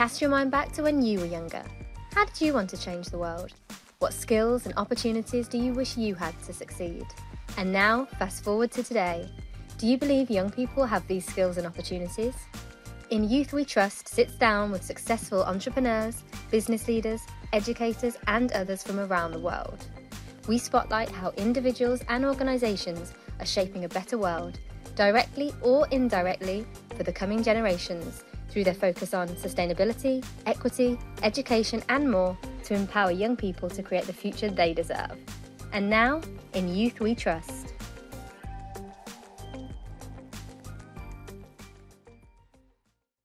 Cast your mind back to when you were younger. How did you want to change the world? What skills and opportunities do you wish you had to succeed? And now, fast forward to today. Do you believe young people have these skills and opportunities? In Youth We Trust sits down with successful entrepreneurs, business leaders, educators, and others from around the world. We spotlight how individuals and organisations are shaping a better world, directly or indirectly, for the coming generations through their focus on sustainability, equity, education, and more to empower young people to create the future they deserve. And now, in Youth We Trust.